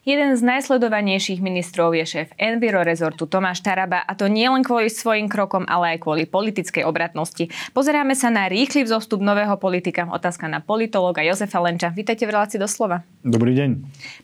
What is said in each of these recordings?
Jeden z najsledovanejších ministrov je šéf Enviro Resortu Tomáš Taraba a to nie len kvôli svojim krokom, ale aj kvôli politickej obratnosti. Pozeráme sa na rýchly vzostup nového politika. Otázka na politológa Jozefa Lenča. Vítajte v relácii doslova. Dobrý deň.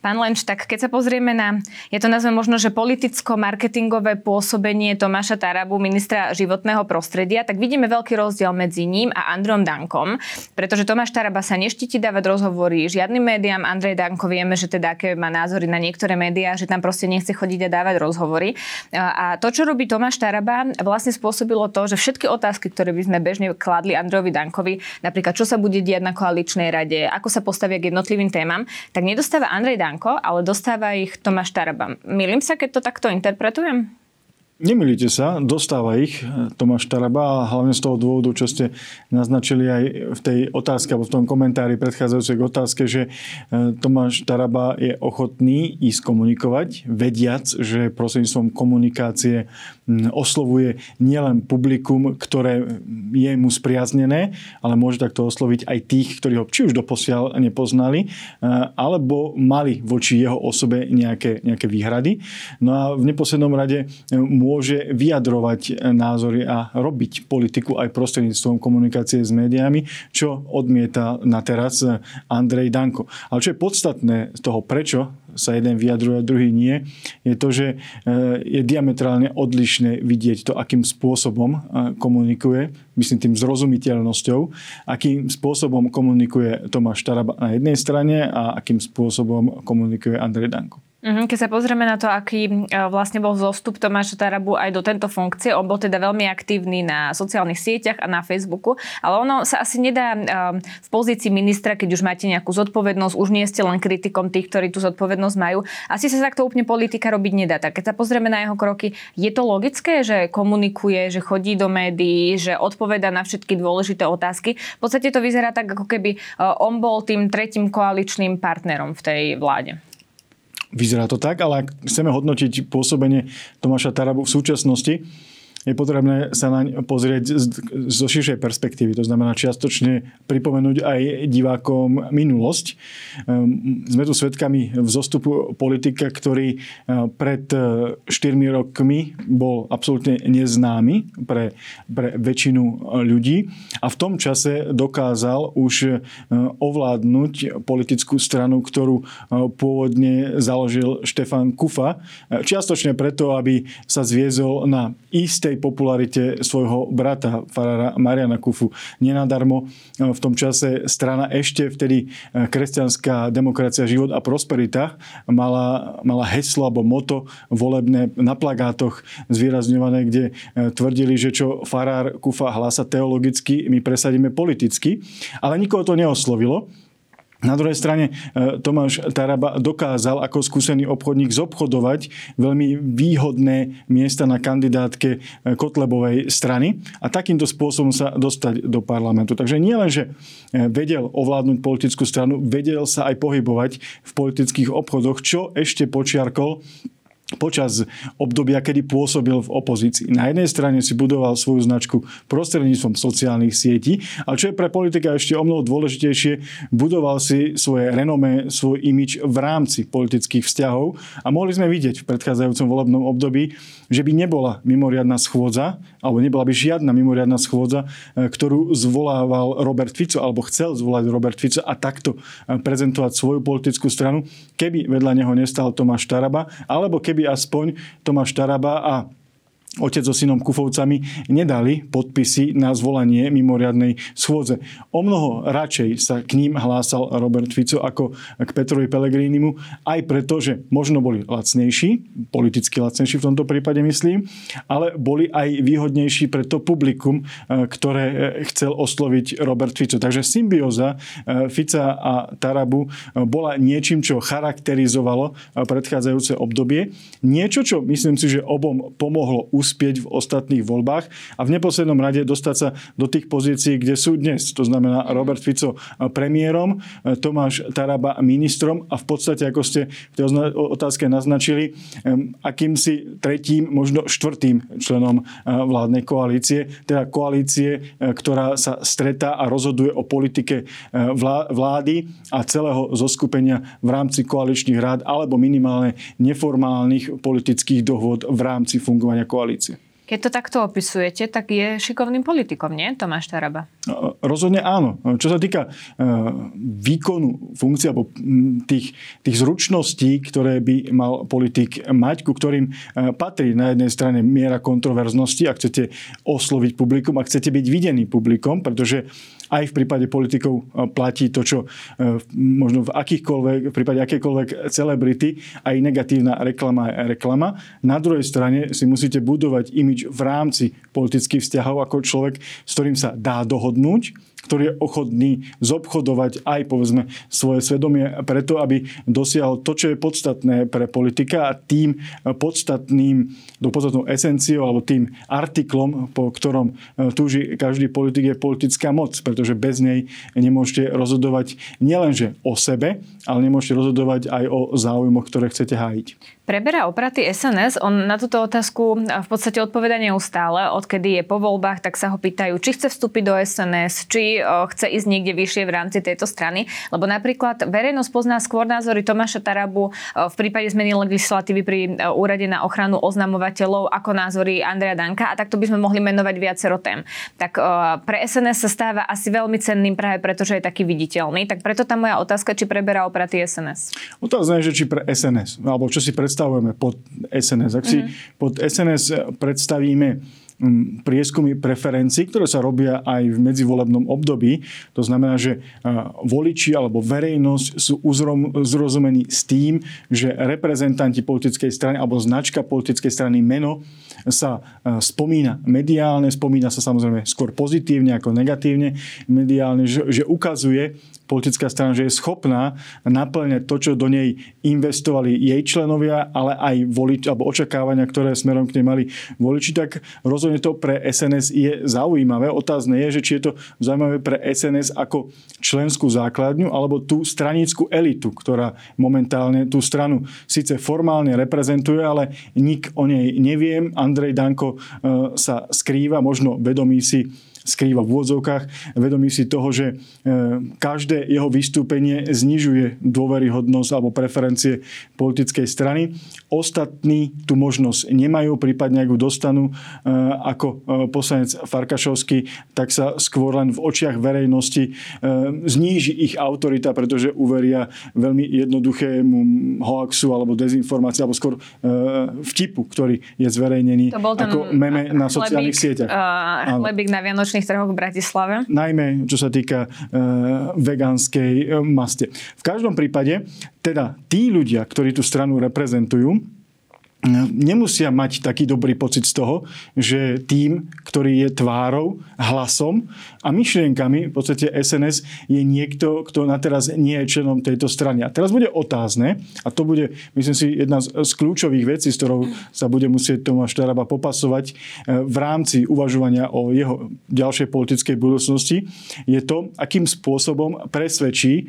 Pán Lenč, tak keď sa pozrieme na, ja to nazvem možno, že politicko-marketingové pôsobenie Tomáša Tarabu, ministra životného prostredia, tak vidíme veľký rozdiel medzi ním a Androm Dankom, pretože Tomáš Taraba sa neštíti dávať rozhovory žiadnym médiám. Andrej Danko vieme, že teda aké má názory na niektoré médiá, že tam proste nechce chodiť a dávať rozhovory. A to, čo robí Tomáš Taraba, vlastne spôsobilo to, že všetky otázky, ktoré by sme bežne kladli Androvi Dankovi, napríklad čo sa bude diať na koaličnej rade, ako sa postavia k jednotlivým témam, tak nedostáva Andrej Danko, ale dostáva ich Tomáš Taraba. Milím sa, keď to takto interpretujem? Nemilíte sa, dostáva ich eh, Tomáš Taraba a hlavne z toho dôvodu, čo ste naznačili aj v tej otázke alebo v tom komentári predchádzajúcej otázke, že eh, Tomáš Taraba je ochotný ísť komunikovať, vediac, že prostredníctvom komunikácie hm, oslovuje nielen publikum, ktoré je mu spriaznené, ale môže takto osloviť aj tých, ktorí ho či už doposiaľ nepoznali, eh, alebo mali voči jeho osobe nejaké, nejaké výhrady. No a v neposlednom rade môže vyjadrovať názory a robiť politiku aj prostredníctvom komunikácie s médiami, čo odmieta na teraz Andrej Danko. Ale čo je podstatné z toho, prečo sa jeden vyjadruje a druhý nie, je to, že e, je diametrálne odlišné vidieť to, akým spôsobom e, komunikuje, myslím tým zrozumiteľnosťou, akým spôsobom komunikuje Tomáš Taraba na jednej strane a akým spôsobom komunikuje Andrej Danko. Mhm, keď sa pozrieme na to, aký e, vlastne bol zostup Tomáša Tarabu aj do tento funkcie, on bol teda veľmi aktívny na sociálnych sieťach a na Facebooku, ale ono sa asi nedá e, v pozícii ministra, keď už máte nejakú zodpovednosť, už nie ste len kritikom tých, ktorí tú zodpovednosť majú. Asi sa takto úplne politika robiť nedá. Tak keď sa pozrieme na jeho kroky, je to logické, že komunikuje, že chodí do médií, že odpoveda na všetky dôležité otázky. V podstate to vyzerá tak, ako keby e, on bol tým tretím koaličným partnerom v tej vláde. Vyzerá to tak, ale ak chceme hodnotiť pôsobenie Tomáša Tarabu v súčasnosti, je potrebné sa naň pozrieť zo širšej perspektívy. To znamená čiastočne pripomenúť aj divákom minulosť. Ehm, sme tu svedkami vzostupu politika, ktorý e, pred 4 e, rokmi bol absolútne neznámy pre, pre väčšinu ľudí a v tom čase dokázal už e, ovládnuť politickú stranu, ktorú pôvodne založil Štefan Kufa. Čiastočne preto, aby sa zviezol na istej popularite svojho brata, farára Mariana Kufu. Nenadarmo e, v tom čase strana ešte vtedy e, kresťanská demokracia, život a prosperita mala, mala heslo alebo moto volebné na plagátoch zvýrazňované, kde e, tvrdili, že čo farár Kufa hlása teologicky, my presadíme politicky. Ale nikoho to neoslovilo. Na druhej strane e, Tomáš Taraba dokázal ako skúsený obchodník zobchodovať veľmi výhodné miesta na kandidátke e, Kotlebovej strany a takýmto spôsobom sa dostať do parlamentu. Takže nie len, že e, vedel ovládnuť politickú stranu, vedel sa aj pohybovať v politických obchodoch, čo ešte počiarkol počas obdobia, kedy pôsobil v opozícii. Na jednej strane si budoval svoju značku prostredníctvom sociálnych sietí, ale čo je pre politika ešte o mnoho dôležitejšie, budoval si svoje renomé, svoj imič v rámci politických vzťahov a mohli sme vidieť v predchádzajúcom volebnom období, že by nebola mimoriadná schôdza, alebo nebola by žiadna mimoriadná schôdza, e, ktorú zvolával Robert Fico, alebo chcel zvolať Robert Fico a takto e, prezentovať svoju politickú stranu, keby vedľa neho nestal Tomáš Taraba, alebo keby keby aspoň Tomáš Taraba a otec so synom Kufovcami nedali podpisy na zvolanie mimoriadnej schôdze. O mnoho radšej sa k ním hlásal Robert Fico ako k Petrovi Pelegrínimu, aj preto, že možno boli lacnejší, politicky lacnejší v tomto prípade myslím, ale boli aj výhodnejší pre to publikum, e, ktoré e, chcel osloviť Robert Fico. Takže symbióza e, Fica a Tarabu bola niečím, čo charakterizovalo predchádzajúce obdobie. Niečo, čo myslím si, že obom pomohlo uspieť v ostatných voľbách a v neposlednom rade dostať sa do tých pozícií, kde sú dnes. To znamená Robert Fico premiérom, Tomáš Taraba ministrom a v podstate, ako ste v tej otázke naznačili, akýmsi tretím, možno štvrtým členom vládnej koalície, teda koalície, ktorá sa stretá a rozhoduje o politike vlády a celého zoskupenia v rámci koaličných rád alebo minimálne neformálnych politických dohod v rámci fungovania koalície. Keď to takto opisujete, tak je šikovným politikom, nie Tomáš Taraba? No, rozhodne áno. Čo sa týka e, výkonu funkcie alebo tých, tých zručností, ktoré by mal politik mať, ku ktorým e, patrí na jednej strane miera kontroverznosti, ak chcete osloviť publikum, ak chcete byť videný publikom, pretože aj v prípade politikov e, platí to, čo e, možno v akýchkoľvek, v prípade akékoľvek celebrity, aj negatívna reklama je reklama. Na druhej strane si musíte budovať imič v rámci politických vzťahov ako človek, s ktorým sa dá dohodnúť ktorý je ochotný zobchodovať aj povedzme svoje svedomie preto, aby dosiahol to, čo je podstatné pre politika a tým podstatným, do podstatnou esenciou alebo tým artiklom, po ktorom e, túži každý politik je politická moc, pretože bez nej nemôžete rozhodovať nielenže o sebe, ale nemôžete rozhodovať aj o záujmoch, ktoré chcete hájiť. Preberá opraty SNS. On na túto otázku v podstate odpoveda neustále. Odkedy je po voľbách, tak sa ho pýtajú, či chce vstúpiť do SNS, či chce ísť niekde vyššie v rámci tejto strany. Lebo napríklad verejnosť pozná skôr názory Tomáša Tarabu v prípade zmeny legislatívy pri úrade na ochranu oznamovateľov ako názory Andreja Danka a takto by sme mohli menovať viacero tém. Tak pre SNS sa stáva asi veľmi cenným práve preto, že je taký viditeľný. Tak preto tá moja otázka, či preberá opraty SNS. Otázka je, že či pre SNS, alebo čo si predstavuje predstavujeme pod SNS. Ak si mm-hmm. pod SNS predstavíme mm, prieskumy preferencií, ktoré sa robia aj v medzivolebnom období. To znamená, že voliči alebo verejnosť sú uzrozumení s tým, že reprezentanti politickej strany alebo značka politickej strany meno sa spomína mediálne, spomína sa samozrejme skôr pozitívne ako negatívne mediálne, že, že ukazuje politická strana, že je schopná naplňať to, čo do nej investovali jej členovia, ale aj volič, alebo očakávania, ktoré smerom k nej mali voliči, tak rozhodne to pre SNS je zaujímavé. Otázne je, že či je to zaujímavé pre SNS ako členskú základňu, alebo tú stranickú elitu, ktorá momentálne tú stranu síce formálne reprezentuje, ale nik o nej neviem. Andrej Danko e, sa skrýva, možno vedomí si skrýva v úvodzovkách, vedomí si toho, že e, každé jeho vystúpenie znižuje dôveryhodnosť alebo preferencie politickej strany. Ostatní tú možnosť nemajú, prípadne ak ju dostanú e, ako e, poslanec Farkašovský, tak sa skôr len v očiach verejnosti zníži ich autorita, pretože uveria veľmi jednoduchému hoaxu alebo dezinformácii, alebo skôr vtipu, ktorý je zverejnený ako meme na sociálnych sieťach. Uh, chlebík na Vianočný vianočných trhoch v Bratislave. Najmä čo sa týka e, vegánskej e, maste. V každom prípade, teda tí ľudia, ktorí tú stranu reprezentujú, nemusia mať taký dobrý pocit z toho, že tým, ktorý je tvárou, hlasom a myšlienkami, v podstate SNS je niekto, kto na teraz nie je členom tejto strany. A teraz bude otázne, a to bude, myslím si, jedna z, kľúčových vecí, s ktorou sa bude musieť Tomáš Taraba popasovať e, v rámci uvažovania o jeho ďalšej politickej budúcnosti, je to, akým spôsobom presvedčí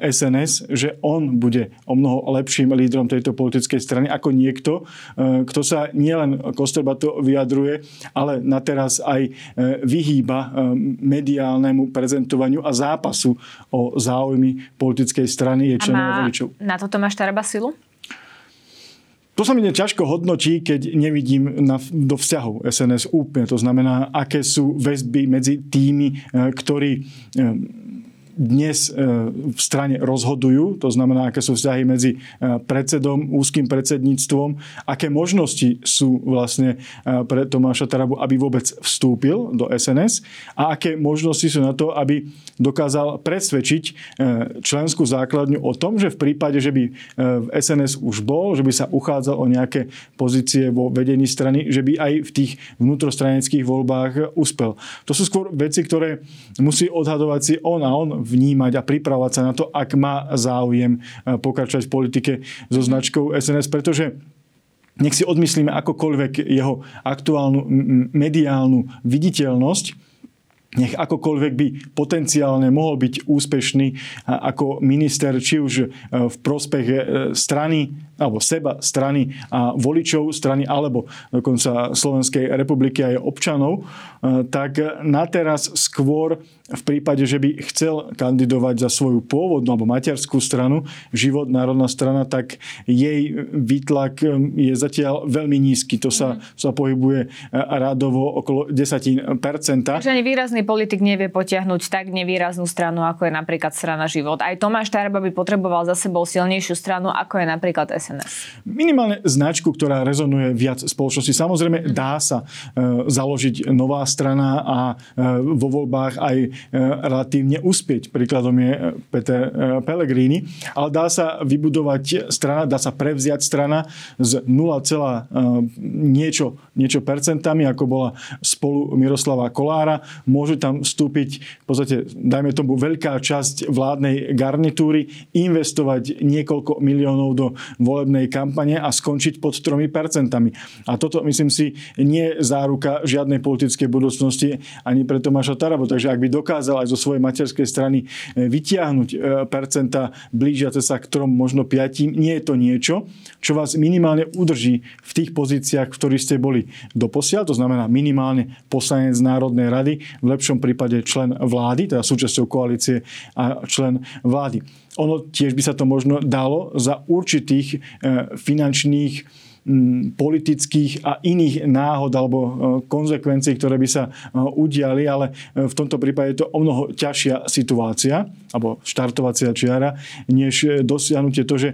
SNS, e, že on bude o mnoho lepším lídrom tejto politickej strany ako niekto, E, kto sa nielen Kostrbato vyjadruje, ale na teraz aj e, vyhýba e, mediálnemu prezentovaniu a zápasu o záujmy politickej strany je členov voličov. Na toto máš Taraba silu? To sa mi ťažko hodnotí, keď nevidím na, do vzťahov SNS úplne. To znamená, aké sú väzby medzi tými, ktorí dnes e, v strane rozhodujú, to znamená, aké sú vzťahy medzi e, predsedom, úzkým predsedníctvom, aké možnosti sú vlastne e, pre Tomáša Tarabu, aby vôbec vstúpil do SNS a aké možnosti sú na to, aby dokázal presvedčiť členskú základňu o tom, že v prípade, že by v SNS už bol, že by sa uchádzal o nejaké pozície vo vedení strany, že by aj v tých vnútrostranických voľbách uspel. To sú skôr veci, ktoré musí odhadovať si on a on vnímať a pripravovať sa na to, ak má záujem e, pokračovať v politike so značkou SNS, pretože nech si odmyslíme akokoľvek jeho aktuálnu mediálnu viditeľnosť, nech akokoľvek by potenciálne mohol byť úspešný ako minister, či už e, v prospech e, strany alebo seba strany a voličov strany alebo dokonca Slovenskej republiky a jej občanov, e, tak na teraz skôr v prípade, že by chcel kandidovať za svoju pôvodnú alebo materskú stranu, život národná strana, tak jej výtlak je zatiaľ veľmi nízky. To sa, mm. sa pohybuje rádovo okolo 10%. Takže ani výrazný politik nevie potiahnuť tak nevýraznú stranu, ako je napríklad strana život. Aj Tomáš Taraba by potreboval za sebou silnejšiu stranu, ako je napríklad SNS. Minimálne značku, ktorá rezonuje viac spoločnosti. Samozrejme, mm. dá sa e, založiť nová strana a e, vo voľbách aj e, relatívne uspieť. Príkladom je e, Peter e, Pellegrini. Ale dá sa vybudovať strana, dá sa prevziať strana z 0, e, niečo, niečo percentami, ako bola spolu Miroslava Kolára. Môže tam vstúpiť v podstate, dajme tomu, veľká časť vládnej garnitúry, investovať niekoľko miliónov do volebnej kampane a skončiť pod 3%. A toto, myslím si, nie je záruka žiadnej politickej budúcnosti ani pre Tomáša Tarabu. Takže ak by dokázal aj zo svojej materskej strany e, vytiahnuť e, percenta blížiace sa k trom, možno piatim, nie je to niečo, čo vás minimálne udrží v tých pozíciách, v ktorých ste boli doposiaľ, to znamená minimálne poslanec Národnej rady, v lepšom prípade člen vlády, teda súčasťou koalície a člen vlády ono tiež by sa to možno dalo za určitých e, finančných politických a iných náhod alebo e, konzekvencií, ktoré by sa e, udiali, ale v tomto prípade je to o mnoho ťažšia situácia alebo štartovacia čiara, než dosiahnutie to, že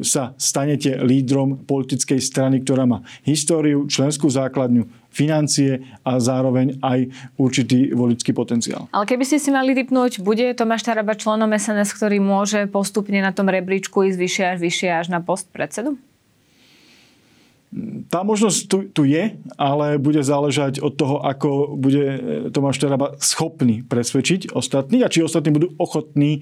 sa stanete lídrom politickej strany, ktorá má históriu, členskú základňu, financie a zároveň aj určitý volický potenciál. Ale keby ste si mali vypnúť, bude Tomáš Taraba členom SNS, ktorý môže postupne na tom rebríčku ísť vyššie až vyššie až na post predsedu? Tá možnosť tu, tu je, ale bude záležať od toho, ako bude e, Tomáš Taraba schopný presvedčiť ostatných a či ostatní budú ochotní e,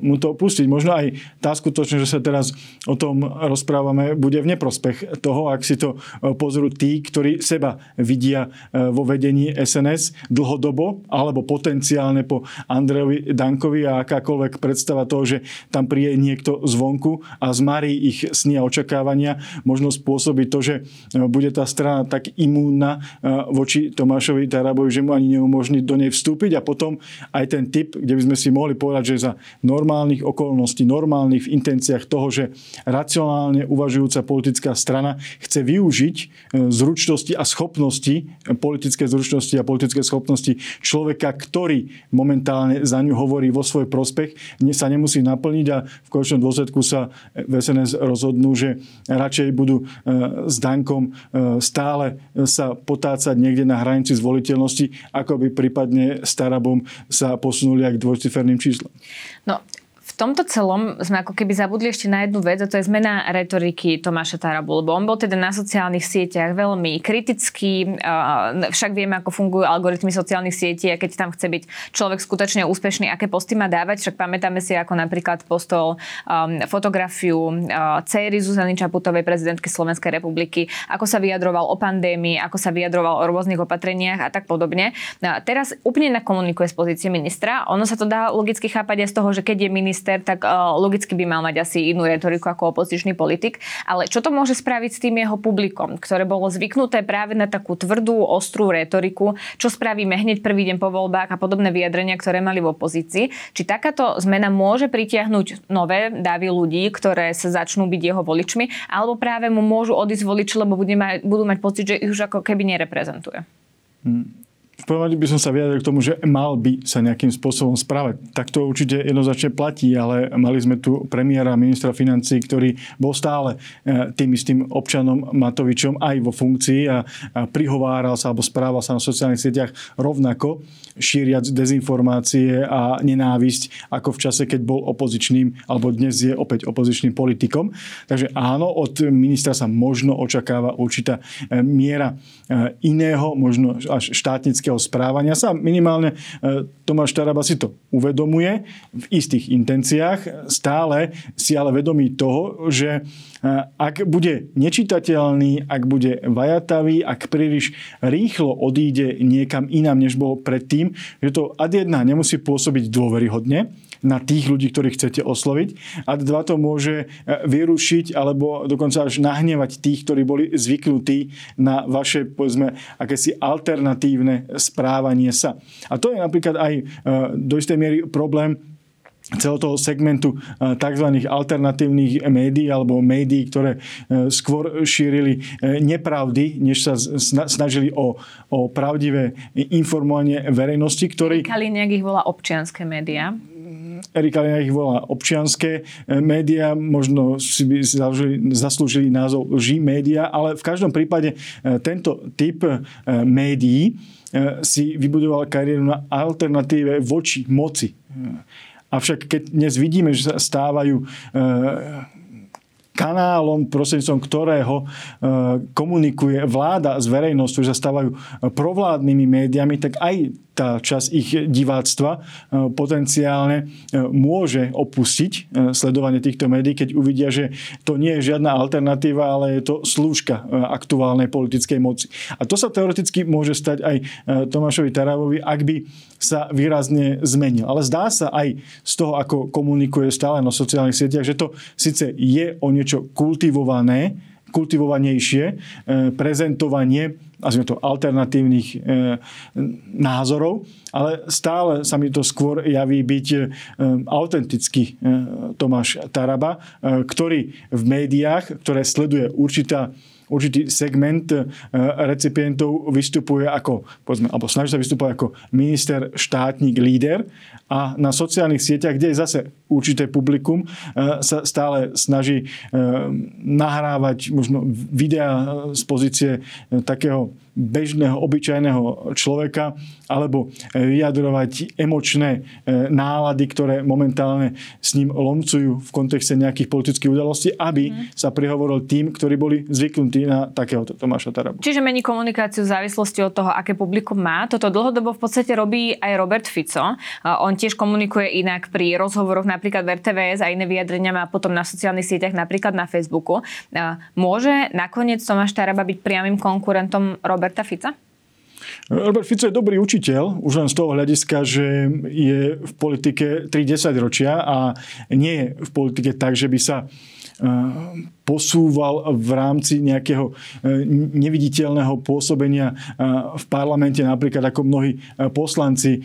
mu to pustiť. Možno aj tá skutočnosť, že sa teraz o tom rozprávame, bude v neprospech toho, ak si to e, pozrú tí, ktorí seba vidia vo vedení SNS dlhodobo alebo potenciálne po Andrejovi Dankovi a akákoľvek predstava toho, že tam príde niekto zvonku a zmarí ich sny a očakávania, možno spôsobiť to, že e, bude tá strana tak imúnna e, voči Tomášovi Tarabovi, že mu ani neumožní do nej vstúpiť. A potom aj ten typ, kde by sme si mohli povedať, že za normálnych okolností, normálnych v intenciách toho, že racionálne uvažujúca politická strana chce využiť e, zručnosti a schopnosti, politické zručnosti a politické schopnosti človeka, ktorý momentálne za ňu hovorí vo svoj prospech, sa nemusí naplniť a v konečnom dôsledku sa v SNS rozhodnú, že radšej budú s Dankom e, stále sa potácať niekde na hranici zvoliteľnosti, ako by prípadne Starabom sa posunuli aj k dvojciferným číslom. No, tomto celom sme ako keby zabudli ešte na jednu vec a to je zmena retoriky Tomáša Tarabu, lebo on bol teda na sociálnych sieťach veľmi kritický, však vieme, ako fungujú algoritmy sociálnych sietí a keď tam chce byť človek skutočne úspešný, aké posty má dávať, však pamätáme si, ako napríklad postol um, fotografiu uh, céry Zuzany Čaputovej, prezidentky Slovenskej republiky, ako sa vyjadroval o pandémii, ako sa vyjadroval o rôznych opatreniach a tak podobne. No, teraz úplne nakomunikuje z pozície ministra. Ono sa to dá logicky chápať aj z toho, že keď je minister minister, tak uh, logicky by mal mať asi inú retoriku ako opozičný politik. Ale čo to môže spraviť s tým jeho publikom, ktoré bolo zvyknuté práve na takú tvrdú, ostrú retoriku, čo spravíme hneď prvý deň po voľbách a podobné vyjadrenia, ktoré mali v opozícii. Či takáto zmena môže pritiahnuť nové davy ľudí, ktoré sa začnú byť jeho voličmi, alebo práve mu môžu odísť voliči, lebo budú mať pocit, že ich už ako keby nereprezentuje. Hmm. V prvom by som sa vyjadril k tomu, že mal by sa nejakým spôsobom správať. Tak to určite jednoznačne platí, ale mali sme tu premiéra ministra financí, ktorý bol stále e, tým istým občanom Matovičom aj vo funkcii a, prihováral sa alebo správal sa na sociálnych sieťach rovnako, šíriac dezinformácie a nenávisť, ako v čase, keď bol opozičným, alebo dnes je opäť opozičným politikom. Takže áno, od ministra sa možno očakáva určitá e, miera e, iného, možno až štátnického politického správania sa. Minimálne Tomáš Taraba si to uvedomuje v istých intenciách. Stále si ale vedomí toho, že ak bude nečitateľný, ak bude vajatavý, ak príliš rýchlo odíde niekam inám, než bol predtým, že to ad jedna nemusí pôsobiť dôveryhodne na tých ľudí, ktorých chcete osloviť. A dva to môže e, vyrušiť alebo dokonca až nahnevať tých, ktorí boli zvyknutí na vaše, povedzme, akési alternatívne správanie sa. A to je napríklad aj e, do istej miery problém celého toho segmentu eh, tzv. alternatívnych médií alebo médií, ktoré skôr šírili nepravdy, než sa snažili o, o pravdivé informovanie verejnosti, ktorý... Kaliniak ich volá občianské médiá. Erika Lina ich volá občianské médiá, možno si by zaslúžili, zaslúžili názov lži médiá, ale v každom prípade tento typ médií si vybudoval kariéru na alternatíve voči moci. Avšak keď dnes vidíme, že sa stávajú e, kanálom, prostredníctvom ktorého e, komunikuje vláda s verejnosťou, že sa stávajú provládnymi médiami, tak aj tá časť ich diváctva e, potenciálne e, môže opustiť e, sledovanie týchto médií, keď uvidia, že to nie je žiadna alternatíva, ale je to slúžka aktuálnej politickej moci. A to sa teoreticky môže stať aj Tomášovi Taravovi, ak by sa výrazne zmenil. Ale zdá sa aj z toho, ako komunikuje stále na sociálnych sieťach, že to síce je o niečo kultivované, kultivovanejšie prezentovanie nazvime to alternatívnych e, názorov, ale stále sa mi to skôr javí byť e, autentický e, Tomáš Taraba, e, ktorý v médiách, ktoré sleduje určitá určitý segment e, recipientov vystupuje ako, povedzme, alebo snaží sa vystupovať ako minister, štátnik, líder. A na sociálnych sieťach, kde je zase určité publikum, e, sa stále snaží e, nahrávať možno videá z pozície takého bežného, obyčajného človeka alebo vyjadrovať emočné nálady, ktoré momentálne s ním lomcujú v kontexte nejakých politických udalostí, aby mm. sa prihovoril tým, ktorí boli zvyknutí na takéhoto Tomáša Tarabu. Čiže mení komunikáciu v závislosti od toho, aké publikum má. Toto dlhodobo v podstate robí aj Robert Fico. On tiež komunikuje inak pri rozhovoroch napríklad v RTVS a iné vyjadrenia má potom na sociálnych sieťach, napríklad na Facebooku. Môže nakoniec Tomáš Taraba byť priamým konkurentom Roberta Fica? Robert Fico je dobrý učiteľ, už len z toho hľadiska, že je v politike 30 ročia a nie je v politike tak, že by sa posúval v rámci nejakého e, neviditeľného pôsobenia e, v parlamente, napríklad ako mnohí poslanci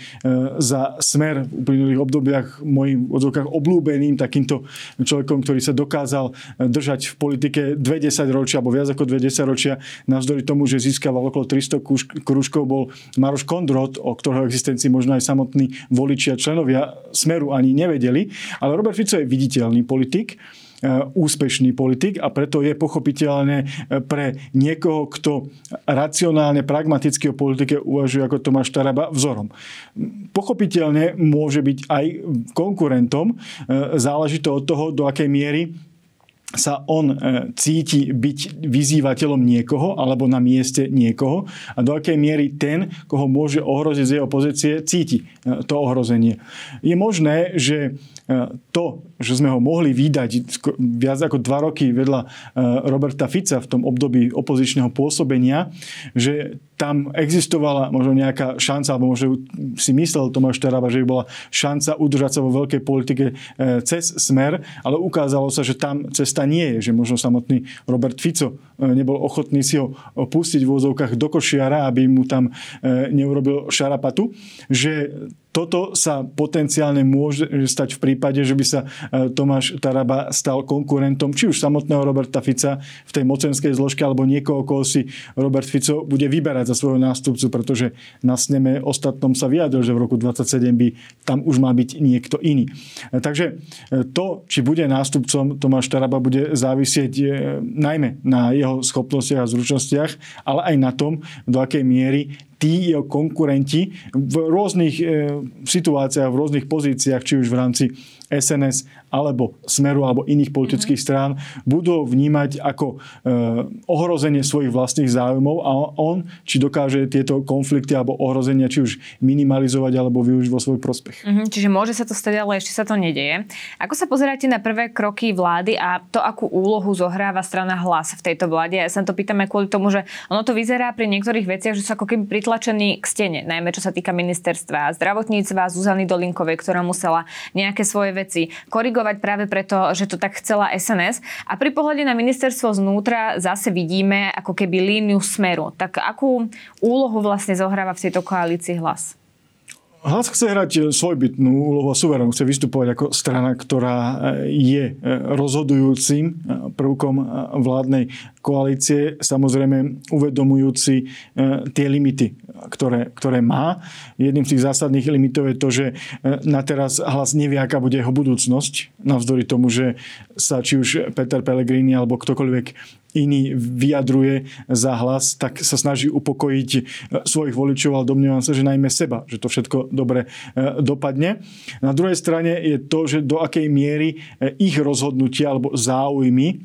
za smer v uplynulých obdobiach mojim odzvukách oblúbeným takýmto človekom, ktorý sa dokázal držať v politike 20 ročia alebo viac ako 20 ročia, navzdory tomu, že získaval okolo 300 krúžkov, bol Maroš Kondrot, o ktorého existencii možno aj samotní voliči a členovia smeru ani nevedeli. Ale Robert Fico je viditeľný politik úspešný politik a preto je pochopiteľné e, pre niekoho, kto racionálne, pragmaticky o politike uvažuje ako Tomáš Taraba vzorom. Pochopiteľne môže byť aj konkurentom, e, záleží to od toho, do akej miery sa on cíti byť vyzývateľom niekoho alebo na mieste niekoho a do akej miery ten, koho môže ohroziť z jeho pozície, cíti to ohrozenie. Je možné, že to, že sme ho mohli vydať viac ako dva roky vedľa e, Roberta Fica v tom období opozičného pôsobenia, že tam existovala možno nejaká šanca, alebo možno si myslel Tomáš Taraba, že by bola šanca udržať sa vo veľkej politike e, cez smer, ale ukázalo sa, že tam cesta nie je, že možno samotný Robert Fico e, nebol ochotný si ho pustiť v úzovkách do košiara, aby mu tam neurobil šarapatu, že toto sa potenciálne môže stať v prípade, že by sa e, Tomáš Taraba stal konkurentom či už samotného Roberta Fica v tej mocenskej zložke alebo niekoho, koho si Robert Fico bude vyberať za svojho nástupcu, pretože na sneme ostatnom sa vyjadril, že v roku 27 by tam už má byť niekto iný. E, takže e, to, či bude nástupcom Tomáš Taraba, bude závisieť najmä na jeho schopnostiach a zručnostiach, ale aj na tom, do akej miery tí jeho konkurenti v rôznych e, situáciách, v rôznych pozíciách, či už v rámci SNS alebo Smeru alebo iných politických strán budú vnímať ako e, ohrozenie svojich vlastných záujmov a on, či dokáže tieto konflikty alebo ohrozenia či už minimalizovať alebo využiť vo svoj prospech. Mm-hmm, čiže môže sa to stať, ale ešte sa to nedeje. Ako sa pozeráte na prvé kroky vlády a to, akú úlohu zohráva strana hlas v tejto vláde? Ja sa to pýtam aj kvôli tomu, že ono to vyzerá pri niektorých veciach, že sú ako keby pritlačení k stene, najmä čo sa týka ministerstva zdravotníctva, Zuzany Dolinkovej, ktorá musela nejaké svoje veci korigovať práve preto, že to tak chcela SNS. A pri pohľade na ministerstvo znútra zase vidíme ako keby líniu smeru. Tak akú úlohu vlastne zohráva v tejto koalícii hlas? Hlas chce hrať svojbytnú úlohu a suverénu. Chce vystupovať ako strana, ktorá je rozhodujúcim prvkom vládnej koalície, samozrejme uvedomujúci tie limity, ktoré, ktoré má. Jedným z tých zásadných limitov je to, že na teraz hlas nevie, aká bude jeho budúcnosť, navzdory tomu, že sa či už Peter Pellegrini alebo ktokoľvek iný vyjadruje za hlas, tak sa snaží upokojiť e, svojich voličov, ale domnievam sa, že najmä seba, že to všetko dobre e, dopadne. Na druhej strane je to, že do akej miery e, ich rozhodnutia alebo záujmy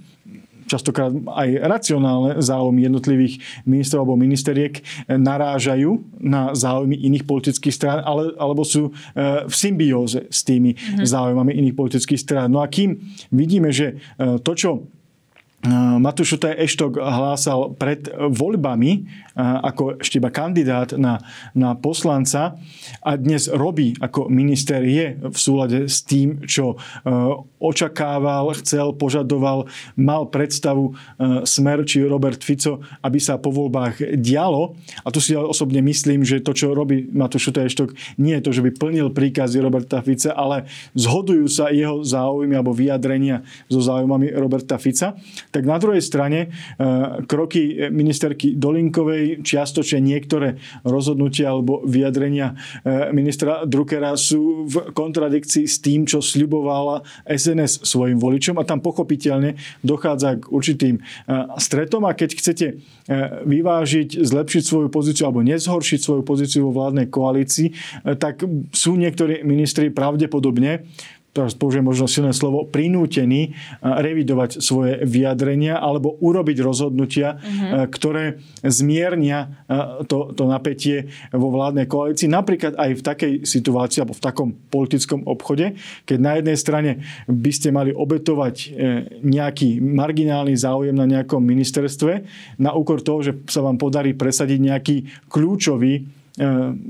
častokrát aj racionálne záujmy jednotlivých ministrov alebo ministeriek narážajú na záujmy iných politických strán, ale, alebo sú v symbióze s tými mm-hmm. záujmami iných politických strán. No a kým vidíme, že to, čo Matúš Šutaj Eštok hlásal pred voľbami ako ešte iba kandidát na, na poslanca a dnes robí ako minister je v súlade s tým, čo očakával, chcel, požadoval, mal predstavu Smer či Robert Fico, aby sa po voľbách dialo. A tu si ja osobne myslím, že to, čo robí Matúš Šutaj Eštok, nie je to, že by plnil príkazy Roberta Fica, ale zhodujú sa jeho záujmy alebo vyjadrenia so záujmami Roberta Fica tak na druhej strane e, kroky ministerky Dolinkovej, čiastočne niektoré rozhodnutia alebo vyjadrenia e, ministra Druckera sú v kontradikcii s tým, čo sľubovala SNS svojim voličom. A tam pochopiteľne dochádza k určitým e, stretom. A keď chcete vyvážiť, zlepšiť svoju pozíciu alebo nezhoršiť svoju pozíciu vo vládnej koalícii, tak sú niektorí ministri pravdepodobne teraz použijem možno silné slovo, prinútení revidovať svoje vyjadrenia alebo urobiť rozhodnutia, uh-huh. ktoré zmiernia to, to napätie vo vládnej koalícii. Napríklad aj v takej situácii alebo v takom politickom obchode, keď na jednej strane by ste mali obetovať e, nejaký marginálny záujem na nejakom ministerstve na úkor toho, že sa vám podarí presadiť nejaký kľúčový e,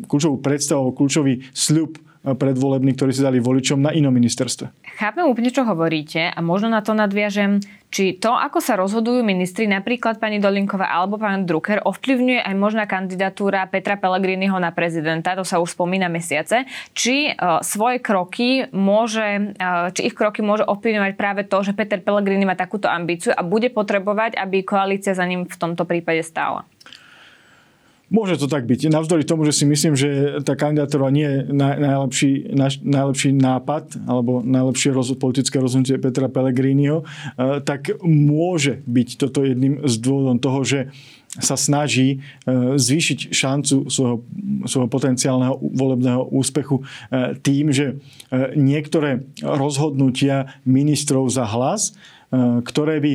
kľúčovú predstavu, kľúčový sľub predvolební, ktorí si dali voličom na inom ministerstve. Chápem úplne, čo hovoríte a možno na to nadviažem, či to, ako sa rozhodujú ministri, napríklad pani Dolinková alebo pán Drucker, ovplyvňuje aj možná kandidatúra Petra Pellegriniho na prezidenta, to sa už spomína mesiace, či uh, svoje kroky môže, uh, či ich kroky môže ovplyvňovať práve to, že Peter Pellegrini má takúto ambíciu a bude potrebovať, aby koalícia za ním v tomto prípade stála. Môže to tak byť. Navzdory tomu, že si myslím, že tá kandidatúra nie je najlepší, najlepší nápad alebo najlepšie roz, politické rozhodnutie Petra Pellegriniho, eh, tak môže byť toto jedným z dôvodom toho, že sa snaží eh, zvýšiť šancu svojho, svojho potenciálneho volebného úspechu eh, tým, že niektoré rozhodnutia ministrov za hlas, ktoré by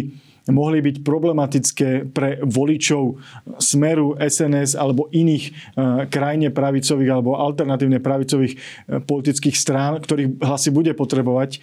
mohli byť problematické pre voličov Smeru, SNS alebo iných e, krajine pravicových alebo alternatívne pravicových e, politických strán, ktorých hlasy bude potrebovať e,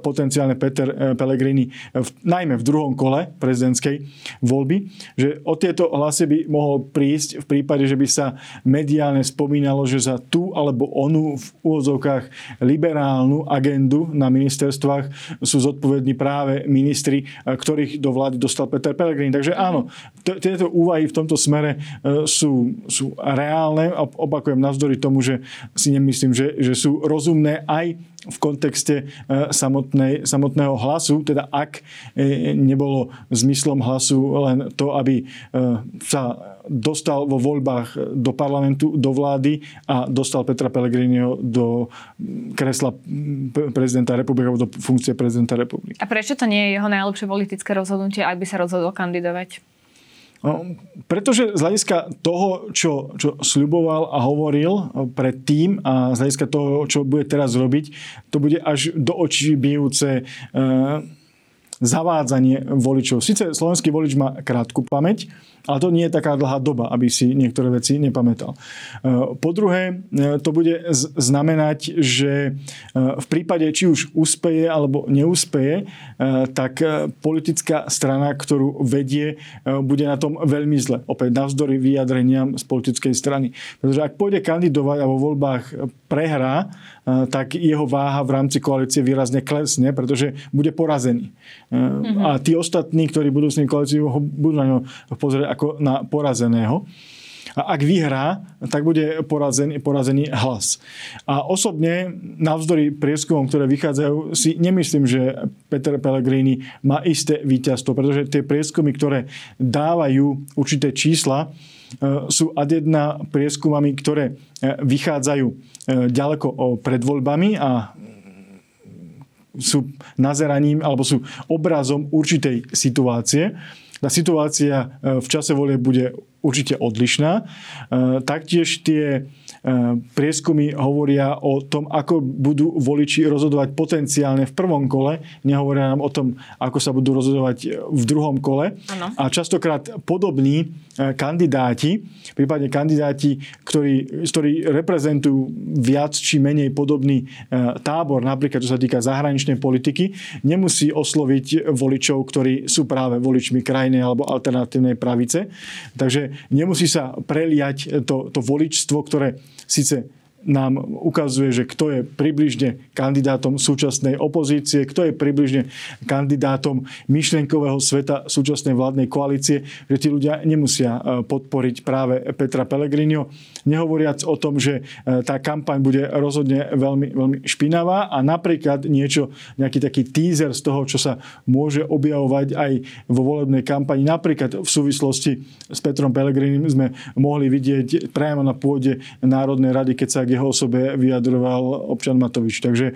potenciálne Peter Pellegrini v, najmä v druhom kole prezidentskej voľby, že o tieto hlasy by mohol prísť v prípade, že by sa mediálne spomínalo, že za tú alebo onú v úvodzovkách liberálnu agendu na ministerstvách sú zodpovední práve ministri, ktorých do vlády vlády dostal Peter Pellegrini. Takže mhm. áno, t- tieto úvahy v tomto smere e, sú, sú reálne a opakujem navzdory tomu, že si nemyslím, že, že sú rozumné aj v kontexte e, samotnej, samotného hlasu, teda ak e, nebolo zmyslom hlasu len to, aby sa dostal vo voľbách do parlamentu, do vlády a dostal Petra Pellegriniho do kresla prezidenta republiky alebo do funkcie prezidenta republiky. A prečo to nie je jeho najlepšie politické rozhodnutie, ak by sa rozhodol kandidovať? No, pretože z hľadiska toho, čo, čo sľuboval a hovoril predtým a z hľadiska toho, čo bude teraz robiť, to bude až do očí bijúce e, zavádzanie voličov. Sice slovenský volič má krátku pamäť, ale to nie je taká dlhá doba, aby si niektoré veci nepamätal. E, po druhé, e, to bude znamenať, že e, v prípade, či už úspeje alebo neúspeje, tak politická strana, ktorú vedie, bude na tom veľmi zle. Opäť navzdory vyjadreniam z politickej strany. Pretože ak pôjde kandidovať a vo voľbách prehrá, tak jeho váha v rámci koalície výrazne klesne, pretože bude porazený. Mm-hmm. A tí ostatní, ktorí budú s ním koalíciu, budú na ňo pozrieť ako na porazeného. A ak vyhrá, tak bude porazený, porazený hlas. A osobne, navzdory prieskumom, ktoré vychádzajú, si nemyslím, že Peter Pellegrini má isté víťazstvo, pretože tie prieskumy, ktoré dávajú určité čísla, sú ad jedna prieskumami, ktoré e, vychádzajú e, ďaleko pred voľbami a sú nazeraním alebo sú obrazom určitej situácie. Tá situácia e, v čase volie bude určite odlišná. E, taktiež tie E, prieskumy hovoria o tom, ako budú voliči rozhodovať potenciálne v prvom kole, nehovoria nám o tom, ako sa budú rozhodovať v druhom kole. Ano. A častokrát podobní e, kandidáti, prípadne kandidáti, ktorí, ktorí reprezentujú viac či menej podobný e, tábor, napríklad čo sa týka zahraničnej politiky, nemusí osloviť voličov, ktorí sú práve voličmi krajnej alebo alternatívnej pravice. Takže nemusí sa preliať to, to voličstvo, ktoré síce nám ukazuje, že kto je približne kandidátom súčasnej opozície, kto je približne kandidátom myšlienkového sveta súčasnej vládnej koalície, že tí ľudia nemusia e, podporiť práve Petra Pellegriniho. Nehovoriac o tom, že e, tá kampaň bude rozhodne veľmi, veľmi špinavá a napríklad niečo, nejaký taký teaser z toho, čo sa môže objavovať aj vo volebnej kampani. Napríklad v súvislosti s Petrom Pellegrinim sme mohli vidieť priamo na pôde Národnej rady, keď sa k jeho osobe vyjadroval občan Matovič. Takže e,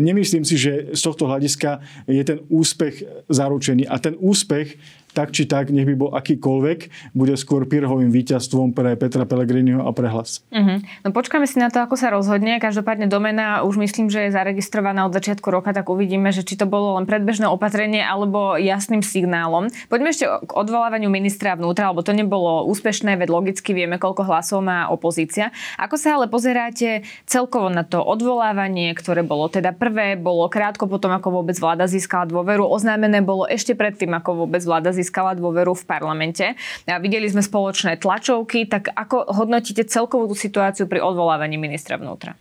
nemyslím si, že z tohto hľadiska je ten úspech zaručený. A ten úspech tak či tak, nech by bol akýkoľvek, bude skôr pyrhovým víťazstvom pre Petra Pellegriniho a pre hlas. Uh-huh. No počkáme si na to, ako sa rozhodne. Každopádne domena už myslím, že je zaregistrovaná od začiatku roka, tak uvidíme, že či to bolo len predbežné opatrenie alebo jasným signálom. Poďme ešte k odvolávaniu ministra vnútra, lebo to nebolo úspešné, veď logicky vieme, koľko hlasov má opozícia. Ako sa ale pozeráte celkovo na to odvolávanie, ktoré bolo teda prvé, bolo krátko potom, ako vôbec vláda získala dôveru, oznámené bolo ešte predtým, ako vôbec vláda získala získala dôveru v parlamente. A videli sme spoločné tlačovky, tak ako hodnotíte celkovú tú situáciu pri odvolávaní ministra vnútra?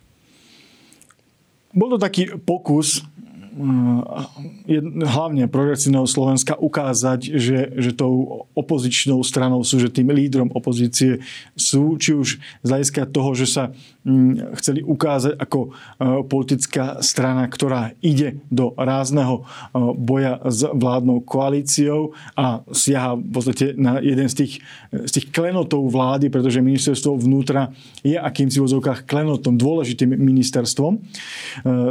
Bol to taký pokus hlavne progresívneho Slovenska ukázať, že, že tou opozičnou stranou sú, že tým lídrom opozície sú, či už z hľadiska toho, že sa mm, chceli ukázať ako e, politická strana, ktorá ide do rázneho e, boja s vládnou koalíciou a siaha v podstate na jeden z tých, z tých klenotov vlády, pretože ministerstvo vnútra je akýmsi v klenotom, dôležitým ministerstvom.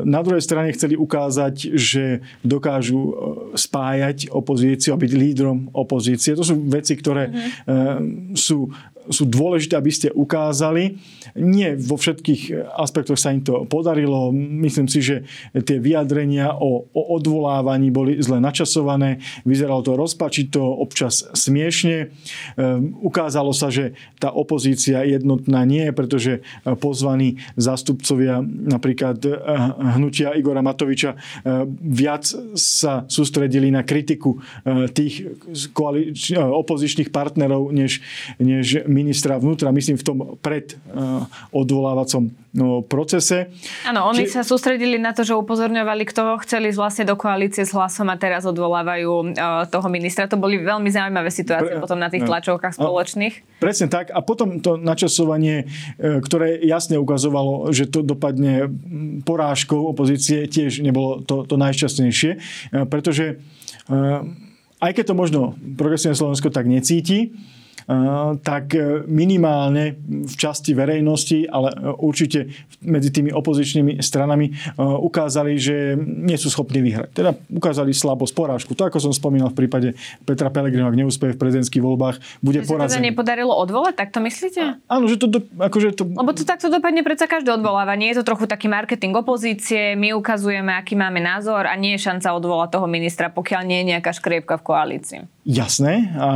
Na druhej strane chceli ukázať, ukázať, že dokážu e, spájať opozíciu a byť lídrom opozície. To sú veci, ktoré mm-hmm. sú sú dôležité, aby ste ukázali. Nie vo všetkých aspektoch sa im to podarilo. Myslím si, že tie vyjadrenia o, o odvolávaní boli zle načasované. Vyzeralo to rozpačito, občas smiešne. Um, ukázalo sa, že tá opozícia jednotná nie pretože pozvaní zástupcovia napríklad eh, hnutia Igora Matoviča eh, viac sa sústredili na kritiku eh, tých opozičných partnerov, než, než ministra vnútra, myslím v tom pred odvolávacom no, procese. Áno, oni Či... sa sústredili na to, že upozorňovali, kto chceli vlastne do koalície s hlasom a teraz odvolávajú uh, toho ministra. To boli veľmi zaujímavé situácie Pre... potom na tých no. tlačovkách spoločných. A, presne tak. A potom to načasovanie, uh, ktoré jasne ukazovalo, že to dopadne porážkou opozície, tiež nebolo to, to najšťastnejšie, uh, pretože aj keď to možno progresívne Slovensko tak necíti, tak minimálne v časti verejnosti, ale určite medzi tými opozičnými stranami ukázali, že nie sú schopní vyhrať. Teda ukázali slabosť, porážku. To, ako som spomínal v prípade Petra Pellegrina, ak neúspeje v prezidentských voľbách, bude že porazený. Že sa to nepodarilo odvolať, tak to myslíte? Áno, že to... Do, akože to... Lebo to takto dopadne predsa každé odvolávanie. Je to trochu taký marketing opozície, my ukazujeme, aký máme názor a nie je šanca odvolať toho ministra, pokiaľ nie je nejaká škriepka v koalícii. Jasné. A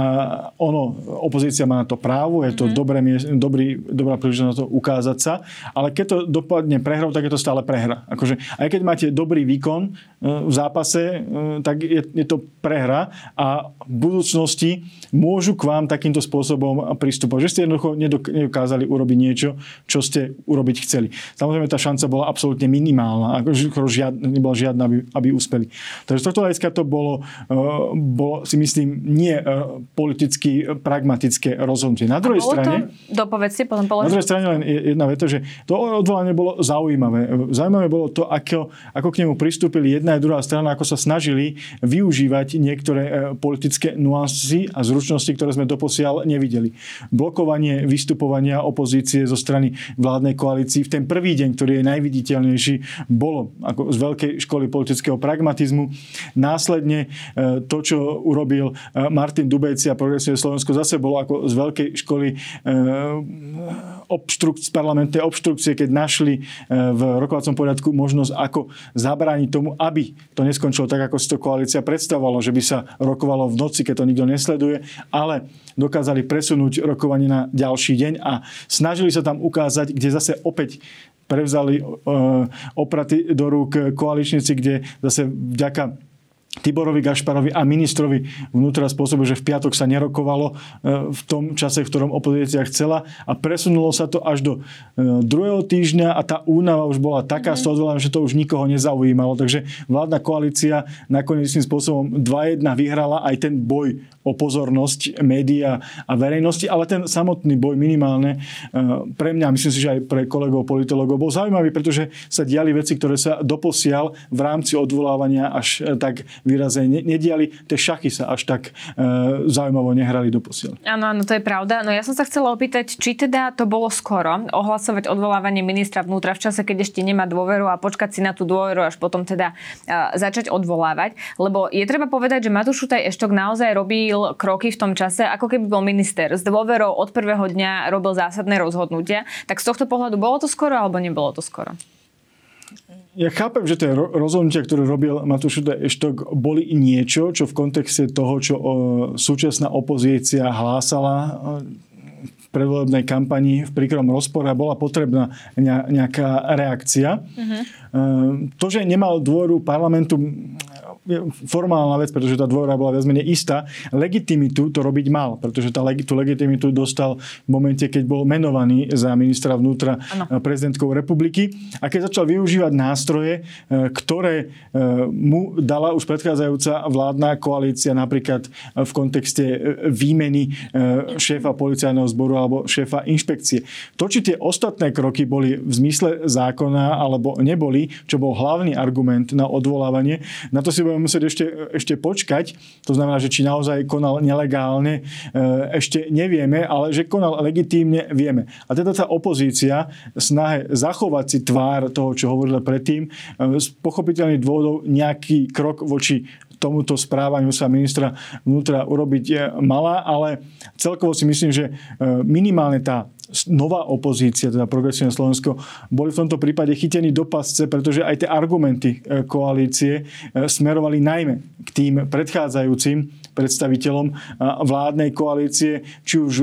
ono, opozícia má na to právo, je to mm-hmm. dobré, dobrý, dobrá príležitosť na to ukázať sa, ale keď to dopadne prehrou, tak je to stále prehra. Akože, aj keď máte dobrý výkon e, v zápase, e, tak je, je to prehra a v budúcnosti môžu k vám takýmto spôsobom pristupovať. Že ste jednoducho nedokázali urobiť niečo, čo ste urobiť chceli. Samozrejme, tá šanca bola absolútne minimálna, akože žiad, nebola žiadna, aby, aby uspeli. Takže z tohto hľadiska to bolo, e, bolo, si myslím, nie politicky pragmatické rozhodnutie. Na druhej strane... To, dopovedzte, potom Na druhej strane len jedna veta, že to odvolanie bolo zaujímavé. Zaujímavé bolo to, ako, ako k nemu pristúpili jedna a druhá strana, ako sa snažili využívať niektoré e, politické nuancy a zručnosti, ktoré sme doposiaľ nevideli. Blokovanie vystupovania opozície zo strany vládnej koalícii v ten prvý deň, ktorý je najviditeľnejší, bolo ako z veľkej školy politického pragmatizmu. Následne e, to, čo urobil Martin Dubejci a Progresívne Slovensko zase bolo ako z veľkej školy eh, obštruk- parlamentnej obštrukcie, keď našli eh, v rokovacom poriadku možnosť, ako zabrániť tomu, aby to neskončilo tak, ako si to koalícia predstavovala, že by sa rokovalo v noci, keď to nikto nesleduje, ale dokázali presunúť rokovanie na ďalší deň a snažili sa tam ukázať, kde zase opäť prevzali uh, opraty do rúk koaličníci, kde zase vďaka Tiborovi Gašparovi a ministrovi vnútra spôsobu, že v piatok sa nerokovalo e, v tom čase, v ktorom opozícia chcela a presunulo sa to až do e, druhého týždňa a tá únava už bola taká mm. z toho že to už nikoho nezaujímalo. Takže vládna koalícia nakoniec tým spôsobom 2-1 vyhrala aj ten boj o pozornosť médiá a verejnosti, ale ten samotný boj minimálne e, pre mňa, myslím si, že aj pre kolegov politologov bol zaujímavý, pretože sa diali veci, ktoré sa doposiaľ v rámci odvolávania až e, tak výrazne nediali. Tie šachy sa až tak e, zaujímavo nehrali doposiaľ. Áno, áno, to je pravda. No ja som sa chcela opýtať, či teda to bolo skoro ohlasovať odvolávanie ministra vnútra v čase, keď ešte nemá dôveru a počkať si na tú dôveru až potom teda začať odvolávať. Lebo je treba povedať, že Matúš Šutaj Eštok naozaj robí robil kroky v tom čase, ako keby bol minister s dôverou od prvého dňa robil zásadné rozhodnutia. Tak z tohto pohľadu bolo to skoro alebo nebolo to skoro? Ja chápem, že tie rozhodnutia, ktoré robil Matúš Eštok, boli niečo, čo v kontexte toho, čo súčasná opozícia hlásala v predvolebnej kampani v príkrom rozpore bola potrebná nejaká reakcia. Uh-huh. To, že nemal dôveru parlamentu, formálna vec, pretože tá dôvera bola viac menej istá. Legitimitu to robiť mal, pretože tá, tú legitimitu dostal v momente, keď bol menovaný za ministra vnútra ano. prezidentkou republiky a keď začal využívať nástroje, e, ktoré e, mu dala už predchádzajúca vládna koalícia, napríklad v kontexte výmeny šéfa policajného zboru alebo šéfa inšpekcie. To, či tie ostatné kroky boli v zmysle zákona alebo neboli, čo bol hlavný argument na odvolávanie, na to si budeme musieť ešte, ešte počkať. To znamená, že či naozaj konal nelegálne, e, ešte nevieme, ale že konal legitímne, vieme. A teda tá opozícia snahe zachovať si tvár toho, čo hovorila predtým, e, z pochopiteľných dôvodov nejaký krok voči tomuto správaniu sa ministra vnútra urobiť e, malá, ale celkovo si myslím, že minimálne tá nová opozícia, teda progresívne Slovensko, boli v tomto prípade chytení do pasce, pretože aj tie argumenty e, koalície e, smerovali najmä k tým predchádzajúcim predstaviteľom e, vládnej koalície, či už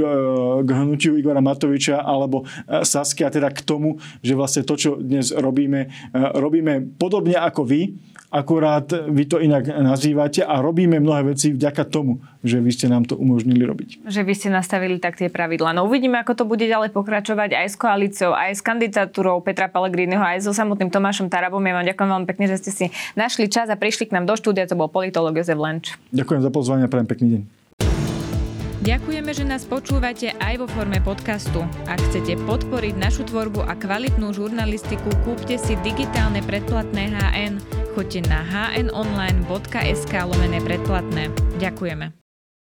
k hnutiu Igora Matoviča alebo Saskia, teda k tomu, že vlastne to, čo dnes robíme, robíme podobne ako vy, akurát vy to inak nazývate a robíme mnohé veci vďaka tomu, že vy ste nám to umožnili robiť. Že vy ste nastavili tak tie pravidla. No uvidíme, ako to bude ďalej pokračovať aj s koalíciou, aj s kandidatúrou Petra Pellegriniho, aj so samotným Tomášom Tarabom. Ja vám ďakujem veľmi pekne, že ste si našli čas a prišli k nám do štúdia. To bol politolog Jozef Lenč. Ďakujem za pozvanie a prajem pekný deň. Ďakujeme, že nás počúvate aj vo forme podcastu. Ak chcete podporiť našu tvorbu a kvalitnú žurnalistiku, kúpte si digitálne predplatné HN. Choďte na hnonline.sk lomené predplatné. Ďakujeme.